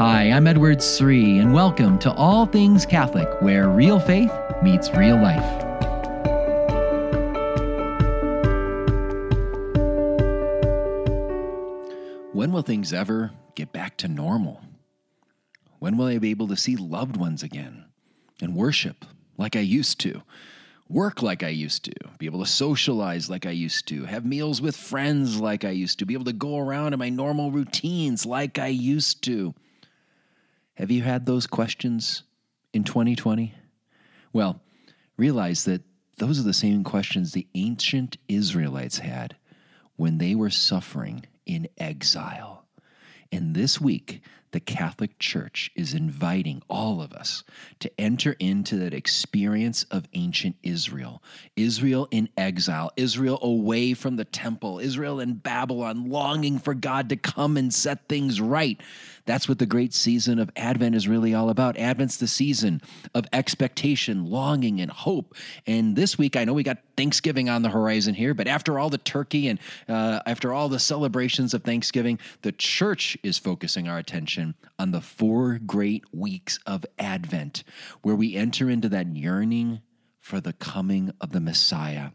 Hi, I'm Edward Sri, and welcome to All Things Catholic, where real faith meets real life. When will things ever get back to normal? When will I be able to see loved ones again and worship like I used to? Work like I used to, be able to socialize like I used to, have meals with friends like I used to, be able to go around in my normal routines like I used to. Have you had those questions in 2020? Well, realize that those are the same questions the ancient Israelites had when they were suffering in exile. And this week, the Catholic Church is inviting all of us to enter into that experience of ancient Israel. Israel in exile, Israel away from the temple, Israel in Babylon, longing for God to come and set things right. That's what the great season of Advent is really all about. Advent's the season of expectation, longing, and hope. And this week, I know we got Thanksgiving on the horizon here, but after all the turkey and uh, after all the celebrations of Thanksgiving, the church is focusing our attention on the four great weeks of Advent, where we enter into that yearning for the coming of the Messiah.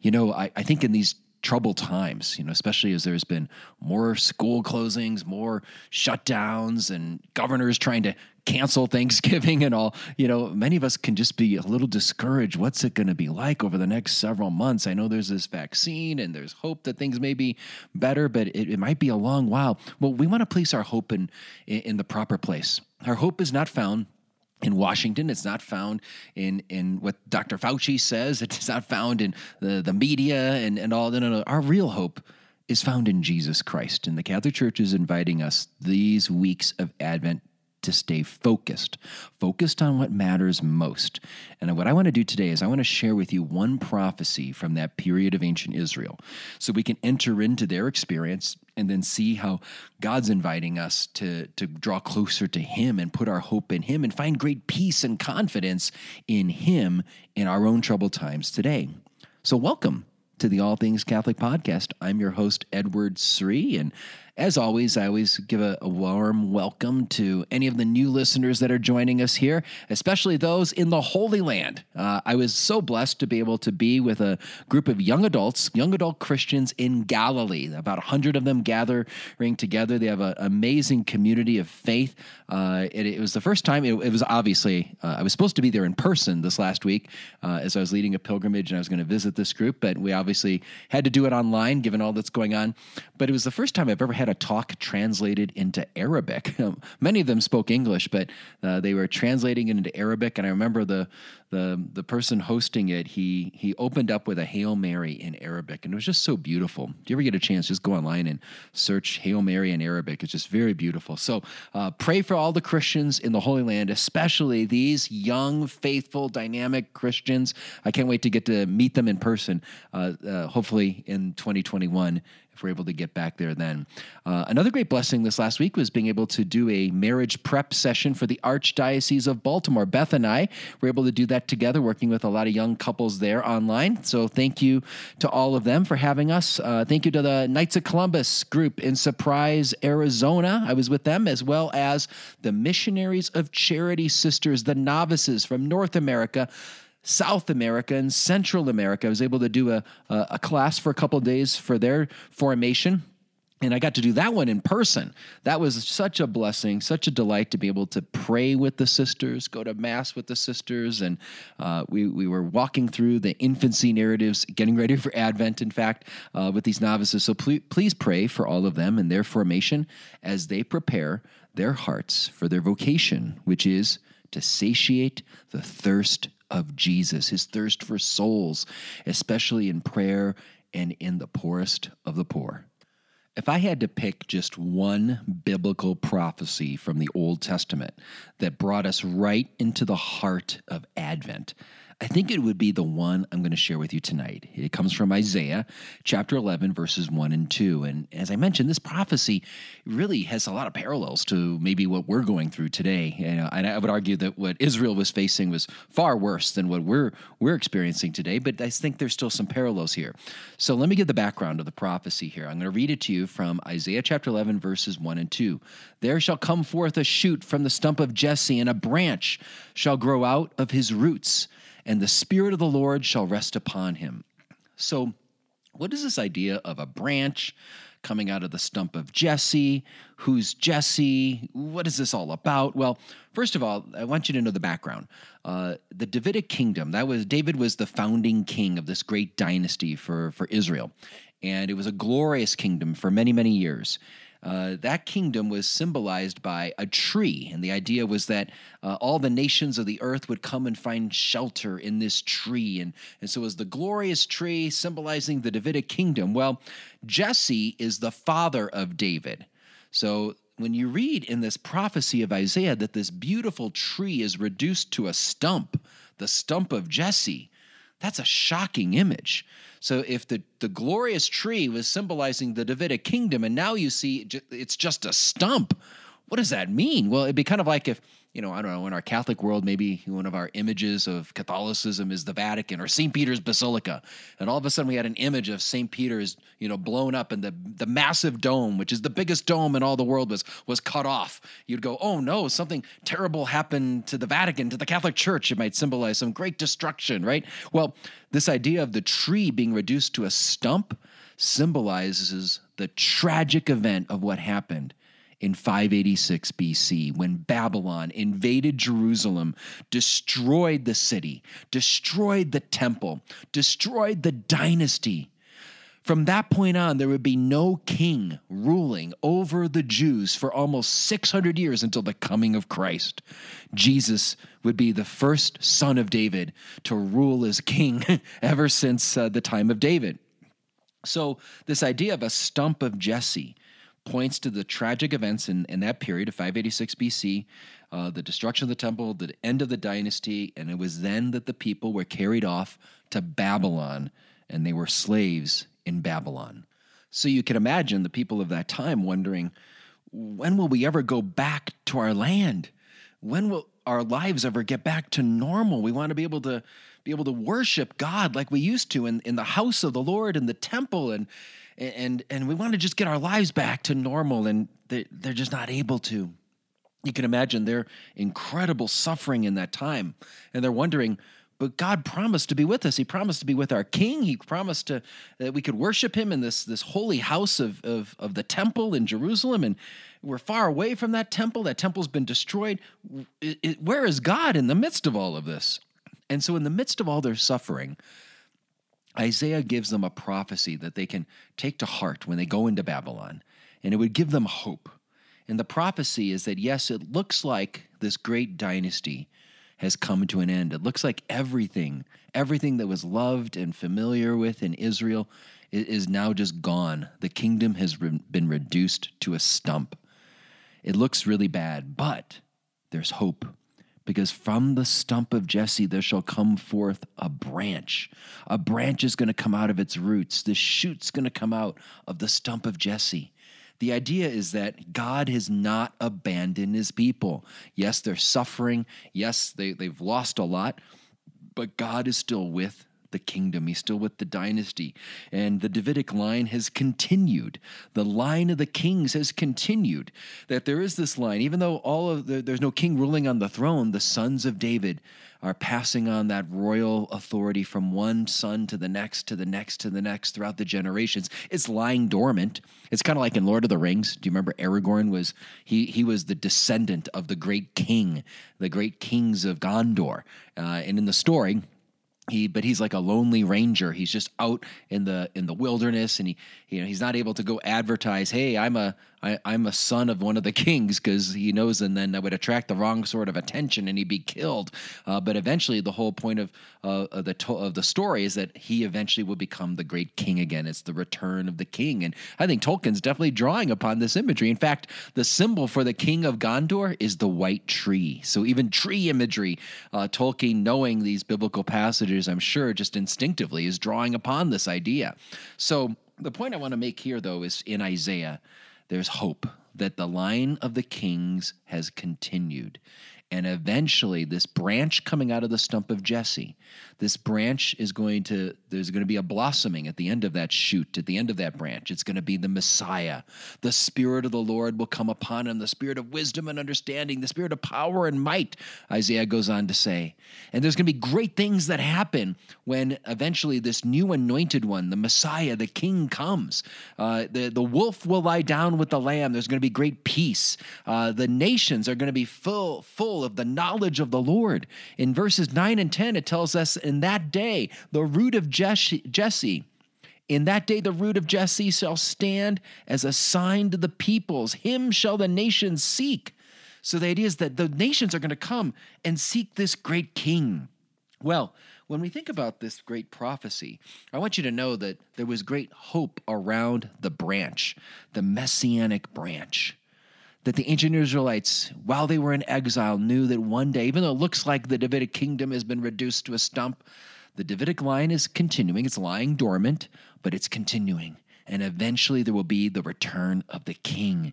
You know, I, I think in these troubled times, you know, especially as there's been more school closings, more shutdowns, and governors trying to cancel Thanksgiving and all. You know, many of us can just be a little discouraged. What's it going to be like over the next several months? I know there's this vaccine and there's hope that things may be better, but it, it might be a long while. Well, we want to place our hope in, in the proper place. Our hope is not found in Washington. It's not found in in what Dr. Fauci says. It's not found in the, the media and, and all. No, no, no. Our real hope is found in Jesus Christ. And the Catholic Church is inviting us these weeks of Advent to stay focused, focused on what matters most. And what I want to do today is I want to share with you one prophecy from that period of ancient Israel so we can enter into their experience and then see how God's inviting us to, to draw closer to Him and put our hope in Him and find great peace and confidence in Him in our own troubled times today. So, welcome to the All Things Catholic podcast. I'm your host, Edward Sri, and as always, I always give a, a, warm welcome to any of the new listeners that are joining us here, especially those in the Holy Land. Uh, I was so blessed to be able to be with a group of young adults, young adult Christians in Galilee. About 100 of them gathering together. They have an amazing community of faith. Uh, it, it, was the first time, it, it was obviously, uh, I was supposed to be there in person this last week uh, as I was leading a pilgrimage and I was going to visit this group, but we obviously had to do it online given all that's going on. But it was the first time I've ever had had a talk translated into Arabic. Many of them spoke English, but uh, they were translating it into Arabic. And I remember the the the person hosting it. He he opened up with a Hail Mary in Arabic, and it was just so beautiful. Do you ever get a chance? Just go online and search Hail Mary in Arabic. It's just very beautiful. So uh, pray for all the Christians in the Holy Land, especially these young, faithful, dynamic Christians. I can't wait to get to meet them in person. Uh, uh hopefully in 2021 if we're able to get back there then. Uh, another great blessing this last week was being able to do a marriage prep session for the Archdiocese of Baltimore. Beth and I were able to do that together, working with a lot of young couples there online. So thank you to all of them for having us. Uh, thank you to the Knights of Columbus group in Surprise, Arizona. I was with them, as well as the Missionaries of Charity Sisters, the novices from North America South America and Central America. I was able to do a, a, a class for a couple days for their formation. And I got to do that one in person. That was such a blessing, such a delight to be able to pray with the sisters, go to mass with the sisters, and uh, we we were walking through the infancy narratives, getting ready for Advent. In fact, uh, with these novices, so please, please pray for all of them and their formation as they prepare their hearts for their vocation, which is to satiate the thirst of Jesus, his thirst for souls, especially in prayer and in the poorest of the poor. If I had to pick just one biblical prophecy from the Old Testament that brought us right into the heart of Advent, I think it would be the one I'm going to share with you tonight. It comes from Isaiah chapter 11, verses 1 and 2. And as I mentioned, this prophecy really has a lot of parallels to maybe what we're going through today. Uh, and I would argue that what Israel was facing was far worse than what we're, we're experiencing today, but I think there's still some parallels here. So let me give the background of the prophecy here. I'm going to read it to you from Isaiah chapter 11, verses 1 and 2. There shall come forth a shoot from the stump of Jesse, and a branch shall grow out of his roots and the Spirit of the Lord shall rest upon him. So, what is this idea of a branch coming out of the stump of Jesse? Who's Jesse? What is this all about? Well, first of all, I want you to know the background. Uh, the Davidic kingdom, that was David was the founding king of this great dynasty for, for Israel. And it was a glorious kingdom for many, many years. Uh, that kingdom was symbolized by a tree. And the idea was that uh, all the nations of the earth would come and find shelter in this tree. And, and so was the glorious tree symbolizing the Davidic kingdom. Well, Jesse is the father of David. So when you read in this prophecy of Isaiah that this beautiful tree is reduced to a stump, the stump of Jesse, that's a shocking image. So if the, the glorious tree was symbolizing the Davidic kingdom, and now you see it's just a stump, what does that mean? Well, it'd be kind of like if you know, I don't know, in our Catholic world, maybe one of our images of Catholicism is the Vatican or St. Peter's Basilica. And all of a sudden we had an image of St. Peter's, you know, blown up and the, the massive dome, which is the biggest dome in all the world, was, was cut off. You'd go, oh no, something terrible happened to the Vatican, to the Catholic Church. It might symbolize some great destruction, right? Well, this idea of the tree being reduced to a stump symbolizes the tragic event of what happened in 586 BC when Babylon invaded Jerusalem, destroyed the city, destroyed the temple, destroyed the dynasty. From that point on, there would be no king ruling over the Jews for almost 600 years until the coming of Christ. Jesus would be the first son of David to rule as king ever since uh, the time of David. So, this idea of a stump of Jesse points to the tragic events in, in that period of 586 BC, uh, the destruction of the temple, the end of the dynasty, and it was then that the people were carried off to Babylon and they were slaves in Babylon. So you can imagine the people of that time wondering, when will we ever go back to our land? When will our lives ever get back to normal? We want to be able to be able to worship God like we used to in, in the house of the Lord in the temple and and we want to just get our lives back to normal and they, they're just not able to you can imagine their incredible suffering in that time and they're wondering but God promised to be with us. He promised to be with our King. He promised to that we could worship Him in this this holy house of of, of the temple in Jerusalem, and we're far away from that temple. That temple's been destroyed. It, it, where is God in the midst of all of this? And so, in the midst of all their suffering, Isaiah gives them a prophecy that they can take to heart when they go into Babylon, and it would give them hope. And the prophecy is that, yes, it looks like this great dynasty has come to an end. It looks like everything, everything that was loved and familiar with in Israel is now just gone. The kingdom has been reduced to a stump. It looks really bad, but there's hope because from the stump of Jesse there shall come forth a branch. A branch is going to come out of its roots. The shoot's going to come out of the stump of Jesse. The idea is that God has not abandoned his people. Yes, they're suffering. Yes, they, they've lost a lot, but God is still with the kingdom. He's still with the dynasty. And the Davidic line has continued. The line of the kings has continued. That there is this line, even though all of the, there's no king ruling on the throne, the sons of David are passing on that royal authority from one son to the next, to the next, to the next throughout the generations. It's lying dormant. It's kind of like in Lord of the Rings. Do you remember Aragorn was he he was the descendant of the great king, the great kings of Gondor. Uh, and in the story, he but he's like a lonely ranger. He's just out in the in the wilderness and he you know he's not able to go advertise hey i'm a I, i'm a son of one of the kings because he knows and then that would attract the wrong sort of attention and he'd be killed. Uh, but eventually the whole point of uh, of the to- of the story is that he eventually will become the great king again. It's the return of the king. And i think tolkien's definitely drawing upon this imagery. In fact the symbol for the king of gondor is the white tree. So even tree imagery uh, tolkien knowing these biblical passages I'm sure, just instinctively is drawing upon this idea. So, the point I want to make here, though, is in Isaiah, there's hope that the line of the kings has continued. And eventually, this branch coming out of the stump of Jesse, this branch is going to, there's going to be a blossoming at the end of that shoot, at the end of that branch. It's going to be the Messiah. The Spirit of the Lord will come upon him, the Spirit of wisdom and understanding, the Spirit of power and might, Isaiah goes on to say. And there's going to be great things that happen when eventually this new anointed one, the Messiah, the King, comes. Uh, the, the wolf will lie down with the lamb. There's going to be great peace. Uh, the nations are going to be full, full of the knowledge of the Lord. In verses 9 and 10, it tells us in that day, the root of Jesse, in that day, the root of Jesse shall stand as a sign to the peoples. Him shall the nations seek. So the idea is that the nations are going to come and seek this great king. Well, when we think about this great prophecy, I want you to know that there was great hope around the branch, the messianic branch that the ancient Israelites, while they were in exile, knew that one day, even though it looks like the Davidic kingdom has been reduced to a stump, the Davidic line is continuing. It's lying dormant, but it's continuing and eventually there will be the return of the king.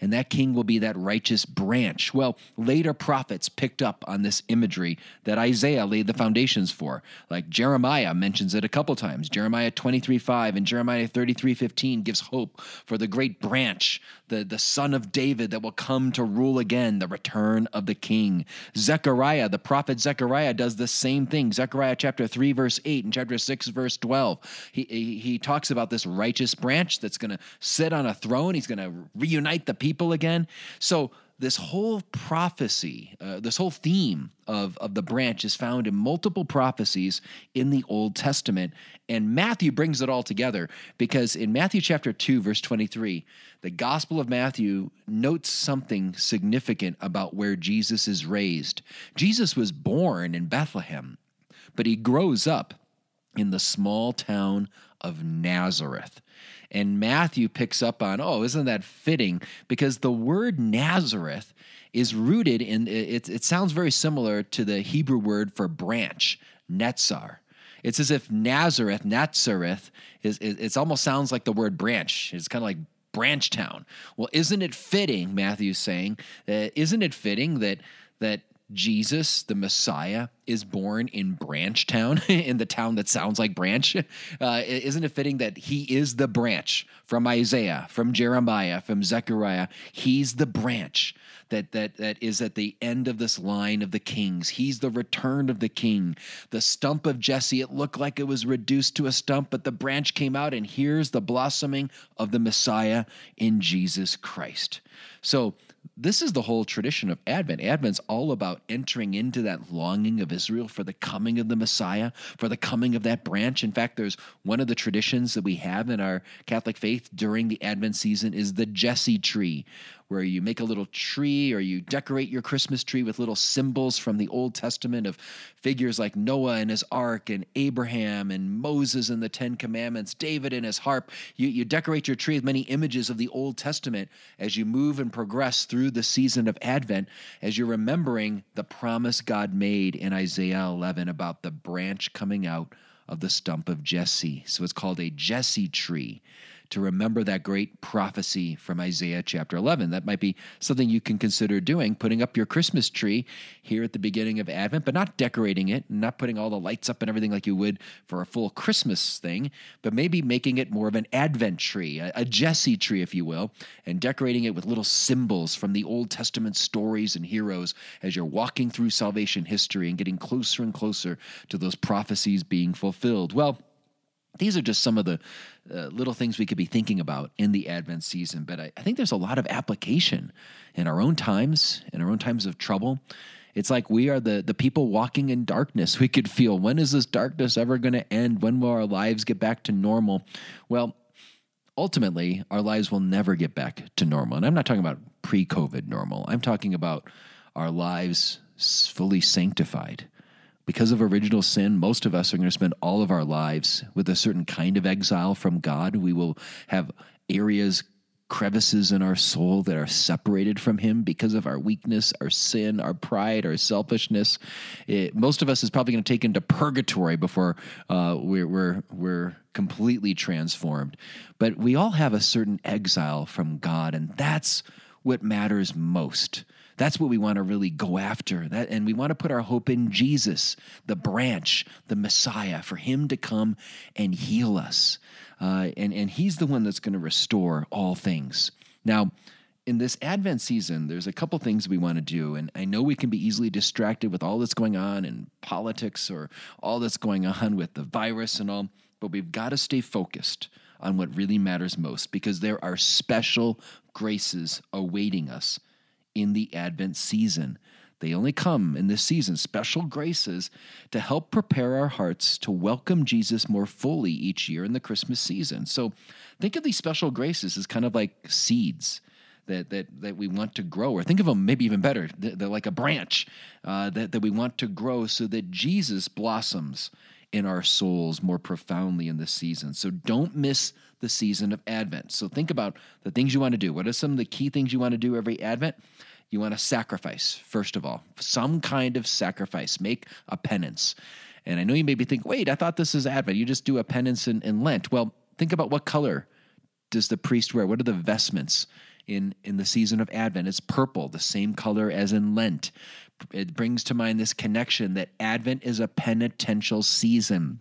And that king will be that righteous branch. Well, later prophets picked up on this imagery that Isaiah laid the foundations for. Like Jeremiah mentions it a couple times. Jeremiah 23 5 and Jeremiah 33 15 gives hope for the great branch, the, the son of David that will come to rule again, the return of the king. Zechariah, the prophet Zechariah, does the same thing. Zechariah chapter 3, verse 8 and chapter 6, verse 12. He, he, he talks about this righteous this branch that's going to sit on a throne. He's going to reunite the people again. So, this whole prophecy, uh, this whole theme of, of the branch is found in multiple prophecies in the Old Testament. And Matthew brings it all together because in Matthew chapter 2, verse 23, the Gospel of Matthew notes something significant about where Jesus is raised. Jesus was born in Bethlehem, but he grows up in the small town of Nazareth. And Matthew picks up on, oh, isn't that fitting? Because the word Nazareth is rooted in, it, it sounds very similar to the Hebrew word for branch, netzar. It's as if Nazareth, Nazareth, is, it almost sounds like the word branch. It's kind of like branch town. Well, isn't it fitting, Matthew's saying, uh, isn't it fitting that that Jesus, the Messiah, is born in Branchtown, in the town that sounds like Branch. Uh, isn't it fitting that he is the branch from Isaiah, from Jeremiah, from Zechariah? He's the branch that, that, that is at the end of this line of the kings. He's the return of the king. The stump of Jesse, it looked like it was reduced to a stump, but the branch came out, and here's the blossoming of the Messiah in Jesus Christ. So, this is the whole tradition of Advent. Advent's all about entering into that longing of Israel for the coming of the Messiah, for the coming of that branch. In fact, there's one of the traditions that we have in our Catholic faith during the Advent season is the Jesse tree, where you make a little tree or you decorate your Christmas tree with little symbols from the Old Testament of figures like Noah and his ark and Abraham and Moses and the Ten Commandments, David and his harp. You, you decorate your tree with many images of the Old Testament as you move and progress through the season of Advent, as you're remembering the promise God made in Isaiah 11 about the branch coming out of the stump of Jesse. So it's called a Jesse tree to remember that great prophecy from Isaiah chapter 11. That might be something you can consider doing, putting up your Christmas tree here at the beginning of Advent, but not decorating it, not putting all the lights up and everything like you would for a full Christmas thing, but maybe making it more of an Advent tree, a, a Jesse tree, if you will, and decorating it with little symbols from the Old Testament stories and heroes as you're walking through salvation history and getting closer and closer to those prophecies being fulfilled. Well, these are just some of the uh, little things we could be thinking about in the Advent season. But I, I, think there's a lot of application in our own times, in our own times of trouble, It's like we are the, the people walking in darkness. We could feel when is this darkness ever going to end? When will our lives get back to normal? Well, ultimately, our lives will never get back to normal. And I'm not talking about pre COVID normal, I'm talking about our lives fully sanctified. Because of original sin, most of us are going to spend all of our lives with a certain kind of exile from God. We will have areas crevices in our soul that are separated from Him because of our weakness, our sin, our pride, our selfishness. It, most of us is probably going to take into purgatory before uh, we're, we're, we're completely transformed. But we all have a certain exile from God, and that's what matters most. That's what we want to really go after. That, and we want to put our hope in Jesus, the branch, the Messiah, for Him to come and heal us. Uh, and, and He's the one that's going to restore all things. Now, in this Advent season, there's a couple things we want to do. And I know we can be easily distracted with all that's going on in politics or all that's going on with the virus and all, but we've got to stay focused on what really matters most because there are special graces awaiting us in the Advent season. They only come in this season, special graces to help prepare our hearts to welcome Jesus more fully each year in the Christmas season. So think of these special graces as kind of like seeds. That, that, that we want to grow, or think of them maybe even better. They're like a branch uh, that, that we want to grow so that Jesus blossoms in our souls more profoundly in this season. So don't miss the season of Advent. So think about the things you want to do. What are some of the key things you want to do every Advent? You want to sacrifice, first of all, some kind of sacrifice. Make a penance. And I know you maybe think, wait, I thought this is Advent. You just do a penance in, in Lent. Well, think about what color does the priest wear? What are the vestments in, in the season of Advent? It's purple, the same color as in Lent. It brings to mind this connection that Advent is a penitential season.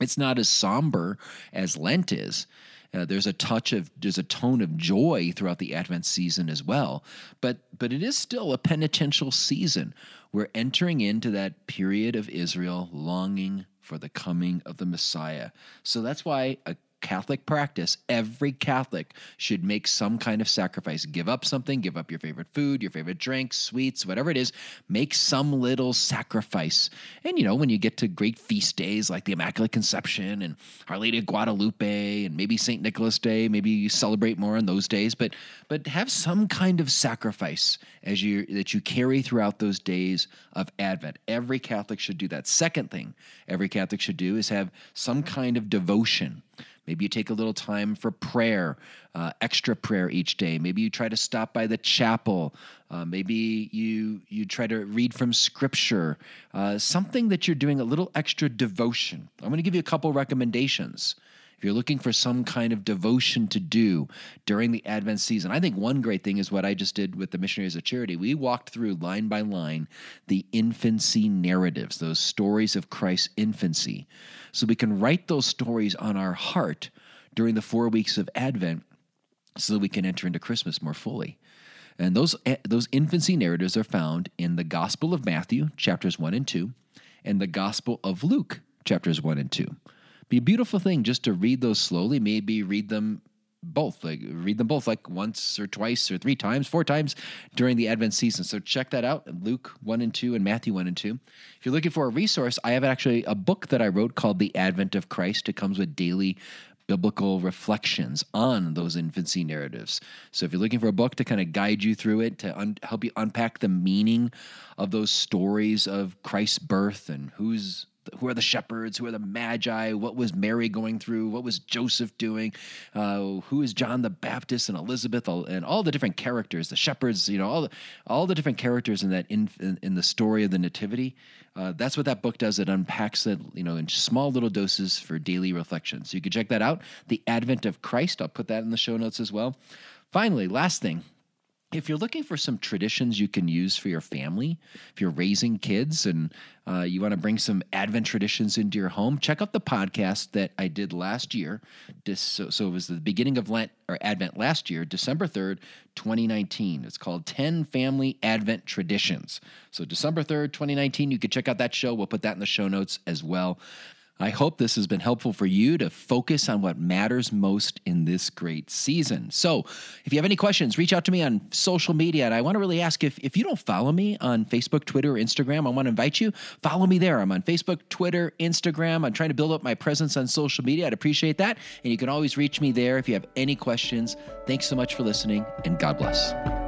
It's not as somber as Lent is. Uh, there's a touch of there's a tone of joy throughout the Advent season as well, but but it is still a penitential season. We're entering into that period of Israel longing for the coming of the Messiah. So that's why a Catholic practice, every Catholic should make some kind of sacrifice. Give up something, give up your favorite food, your favorite drinks, sweets, whatever it is. Make some little sacrifice. And, you know, when you get to great feast days like the Immaculate Conception and Our Lady of Guadalupe and maybe St. Nicholas Day, maybe you celebrate more on those days, but but have some kind of sacrifice as you that you carry throughout those days of Advent. Every Catholic should do that. Second thing every Catholic should do is have some kind of devotion Maybe you take a little time for prayer, uh, extra prayer each day. Maybe you try to stop by the chapel. Uh, maybe you you try to read from Scripture. Uh, something that you're doing a little extra devotion. I'm going to give you a couple recommendations if you're looking for some kind of devotion to do during the Advent season, I think one great thing is what I just did with the Missionaries of Charity. We walked through line by line the infancy narratives, those stories of Christ's infancy. So we can write those stories on our heart during the four weeks of Advent so that we can enter into Christmas more fully. And those, eh, those infancy narratives are found in the Gospel of Matthew, chapters 1 and 2, and the Gospel of Luke, chapters 1 and 2 be a beautiful thing just to read those slowly. Maybe read them both, like read them both like once or twice or three times, four times during the Advent season. So check that out Luke 1 and 2 and Matthew 1 and 2. If you're looking for a resource, I have actually a book that I wrote called The Advent of Christ. It comes with daily biblical reflections on those infancy narratives. So if you're looking for a book to kind of guide you through it, to un- help you unpack the meaning of those stories of Christ's birth and who's who are the shepherds? Who are the magi? What was Mary going through? What was Joseph doing? Uh, who is John the Baptist and Elizabeth and all the different characters, the shepherds? You know, all the all the different characters in that in in, in the story of the Nativity. Uh, that's what that book does. It unpacks it, you know, in small little doses for daily reflection. So you can check that out. The Advent of Christ. I'll put that in the show notes as well. Finally, last thing, if you're looking for some traditions you can use for your family, if you're raising kids and uh, you want to bring some Advent traditions into your home, check out the podcast that I did last year. So, so, it was the beginning of Lent or Advent last year, December 3rd, 2019. It's called 10 Family Advent Traditions. So, December 3rd, 2019, you can check out that show. We'll put that in the show notes as well. I hope this has been helpful for you to focus on what matters most in this great season. So, if you have any questions, reach out to me on social media. And I want to really ask if, if you don't follow me on Facebook, Twitter, or Instagram, I want to invite you, follow me there. I'm on Facebook, Twitter, Instagram. I'm trying to build up my presence on social media. I'd appreciate that. And you can always reach me there if you have any questions. Thanks so much for listening, and God bless.